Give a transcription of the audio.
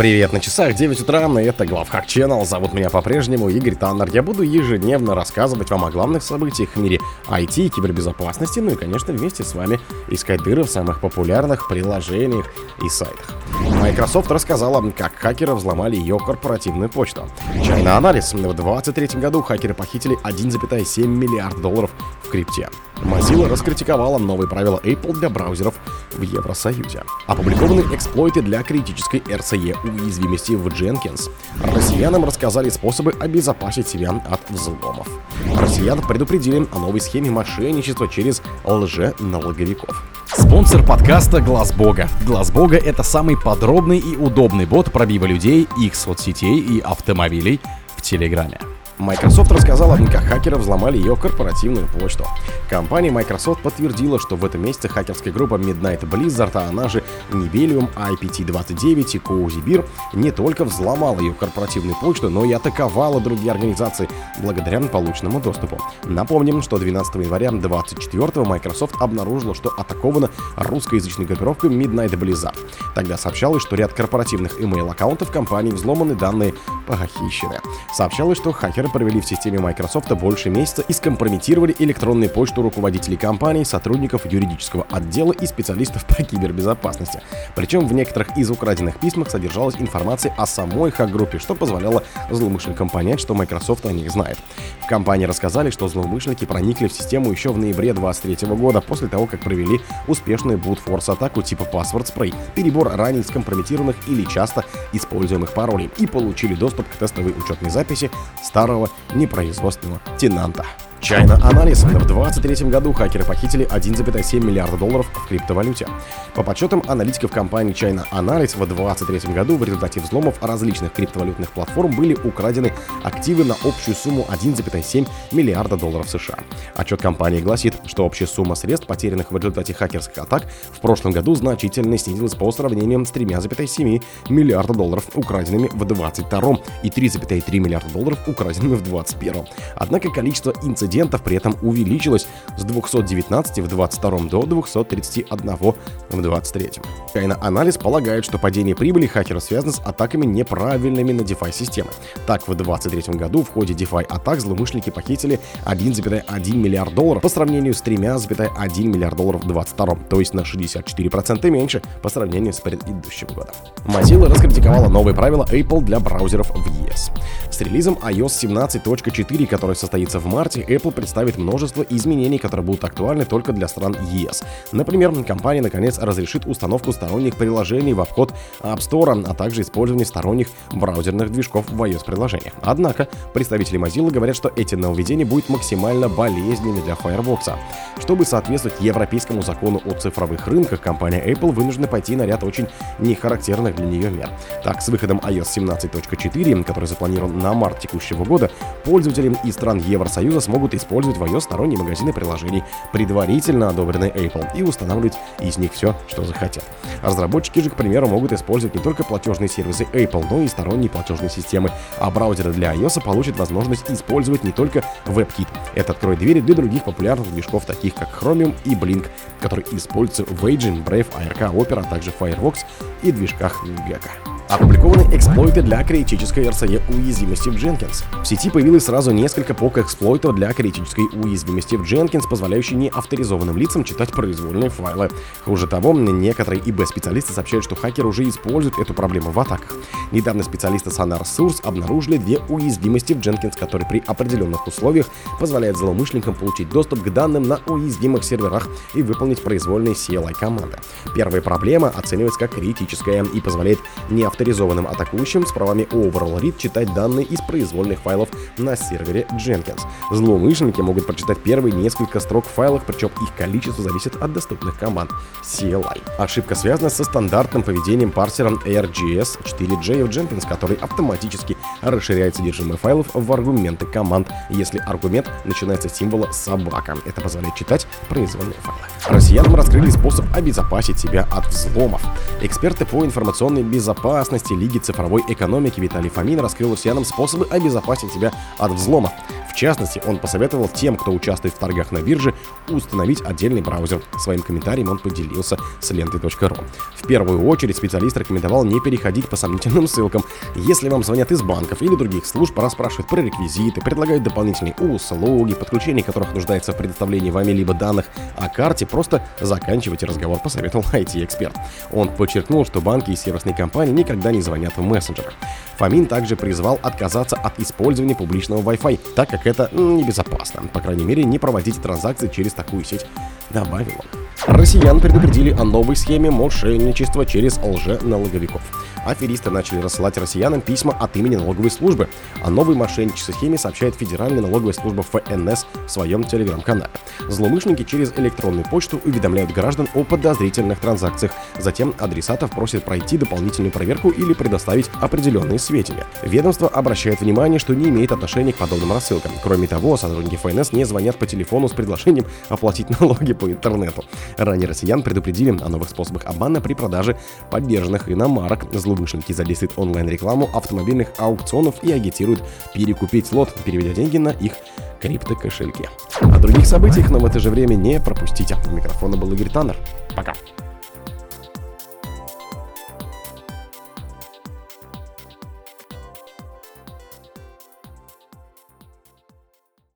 Привет, на часах 9 утра, и это Главхак Channel. Зовут меня по-прежнему Игорь Таннер. Я буду ежедневно рассказывать вам о главных событиях в мире IT кибербезопасности, ну и, конечно, вместе с вами искать дыры в самых популярных приложениях и сайтах. Microsoft рассказала, как хакеры взломали ее корпоративную почту. China Analysis. В 2023 году хакеры похитили 1,7 миллиард долларов в крипте. Mozilla раскритиковала новые правила Apple для браузеров в Евросоюзе. Опубликованы эксплойты для критической RCE уязвимости в Jenkins. Россиянам рассказали способы обезопасить себя от взломов. Россиян предупредили о новой схеме мошенничества через лже-налоговиков. Спонсор подкаста Глаз Бога. Глаз Бога это самый подробный и удобный бот пробива людей, их соцсетей и автомобилей в Телеграме. Microsoft рассказала, как хакеры взломали ее корпоративную почту. Компания Microsoft подтвердила, что в этом месяце хакерская группа Midnight Blizzard, а она же Nibelium, IPT-29 и Cozy не только взломала ее корпоративную почту, но и атаковала другие организации благодаря полученному доступу. Напомним, что 12 января 2024 Microsoft обнаружила, что атакована русскоязычной группировка Midnight Blizzard. Тогда сообщалось, что ряд корпоративных email-аккаунтов компании взломаны, данные похищены. Сообщалось, что хакеры провели в системе Microsoft больше месяца и скомпрометировали электронную почту руководителей компании, сотрудников юридического отдела и специалистов по кибербезопасности. Причем в некоторых из украденных письмах содержалась информация о самой хак-группе, что позволяло злоумышленникам понять, что Microsoft о них знает. В компании рассказали, что злоумышленники проникли в систему еще в ноябре 2023 года, после того, как провели успешную брутфорс атаку типа Password Spray, перебор ранее скомпрометированных или часто используемых паролей и получили доступ к тестовой учетной записи старого непроизводственного тенанта. China Analysis. В 2023 году хакеры похитили 1,7 миллиарда долларов в криптовалюте. По подсчетам аналитиков компании China Analysis, в 2023 году в результате взломов различных криптовалютных платформ были украдены активы на общую сумму 1,7 миллиарда долларов США. Отчет компании гласит, что общая сумма средств, потерянных в результате хакерских атак, в прошлом году значительно снизилась по сравнению с 3,7 миллиарда долларов, украденными в 2022 и 3,3 миллиарда долларов, украденными в 2021. Однако количество инцидентов инцидентов при этом увеличилось с 219 в 22 до 231 в 23. Кайна-анализ полагает, что падение прибыли хакера связано с атаками неправильными на DeFi системы. Так, в 2023 году в ходе DeFi атак злоумышленники похитили 1,1 миллиард долларов по сравнению с 3,1 миллиард долларов в 2022, то есть на 64% меньше по сравнению с предыдущим годом. Mozilla раскритиковала новые правила Apple для браузеров в ES. Релизом iOS 17.4, который состоится в марте, Apple представит множество изменений, которые будут актуальны только для стран ЕС. Например, компания наконец разрешит установку сторонних приложений в обход App Store, а также использование сторонних браузерных движков в iOS-приложениях. Однако, представители Mozilla говорят, что эти нововведения будут максимально болезненными для Firefox. Чтобы соответствовать европейскому закону о цифровых рынках, компания Apple вынуждена пойти на ряд очень нехарактерных для нее мер. Так, с выходом iOS 17.4, который запланирован на март текущего года, пользователи из стран Евросоюза смогут могут использовать в iOS сторонние магазины приложений, предварительно одобренные Apple, и устанавливать из них все, что захотят. Разработчики же, к примеру, могут использовать не только платежные сервисы Apple, но и сторонние платежные системы, а браузеры для iOS получат возможность использовать не только WebKit. Это откроет двери для других популярных движков, таких как Chromium и Blink, которые используются в Agent, Brave, ARK, Opera, а также Firefox и движках Gecko. Опубликованы эксплойты для критической RCE уязвимости в Jenkins. В сети появилось сразу несколько пок-эксплойтов для критической уязвимости в Jenkins, позволяющие неавторизованным лицам читать произвольные файлы. Хуже того, некоторые ИБ-специалисты сообщают, что хакеры уже используют эту проблему в атаках. Недавно специалисты Sonar Source обнаружили две уязвимости в Jenkins, которые при определенных условиях позволяют злоумышленникам получить доступ к данным на уязвимых серверах и выполнить произвольные CLI команды. Первая проблема оценивается как критическая и позволяет неавторизованным авторизованным атакующим с правами Overall Read читать данные из произвольных файлов на сервере Jenkins. Злоумышленники могут прочитать первые несколько строк в файлах, причем их количество зависит от доступных команд CLI. Ошибка связана со стандартным поведением парсера AirGS 4J в Jenkins, который автоматически расширяет содержимое файлов в аргументы команд, если аргумент начинается с символа собака. Это позволяет читать произвольные файлы. Россиянам раскрыли способ обезопасить себя от взломов. Эксперты по информационной безопасности безопасности Лиги цифровой экономики Виталий Фомин раскрыл россиянам способы обезопасить себя от взлома. В частности, он посоветовал тем, кто участвует в торгах на бирже, установить отдельный браузер. Своим комментарием он поделился с лентой.ру. В первую очередь специалист рекомендовал не переходить по сомнительным ссылкам. Если вам звонят из банков или других служб, расспрашивают про реквизиты, предлагают дополнительные услуги, подключение которых нуждается в предоставлении вами либо данных о карте, просто заканчивайте разговор, посоветовал IT-эксперт. Он подчеркнул, что банки и сервисные компании никогда не звонят в мессенджерах. Фомин также призвал отказаться от использования публичного Wi-Fi, так как это небезопасно. По крайней мере, не проводить транзакции через такую сеть, добавил он. Россиян предупредили о новой схеме мошенничества через лже-налоговиков. Аферисты начали рассылать россиянам письма от имени налоговой службы. О новой мошеннической схеме сообщает Федеральная налоговая служба ФНС в своем телеграм-канале. Злоумышленники через электронную почту уведомляют граждан о подозрительных транзакциях. Затем адресатов просят пройти дополнительную проверку или предоставить определенные сведения. Ведомство обращает внимание, что не имеет отношения к подобным рассылкам. Кроме того, сотрудники ФНС не звонят по телефону с предложением оплатить налоги по интернету. Ранее россиян предупредили о новых способах обмана при продаже поддержанных иномарок. Злоумышленники задействуют онлайн-рекламу автомобильных аукционов и агитируют перекупить лот, переведя деньги на их криптокошельки. О других событиях, но в это же время не пропустите. У микрофона был Игорь Таннер. Пока.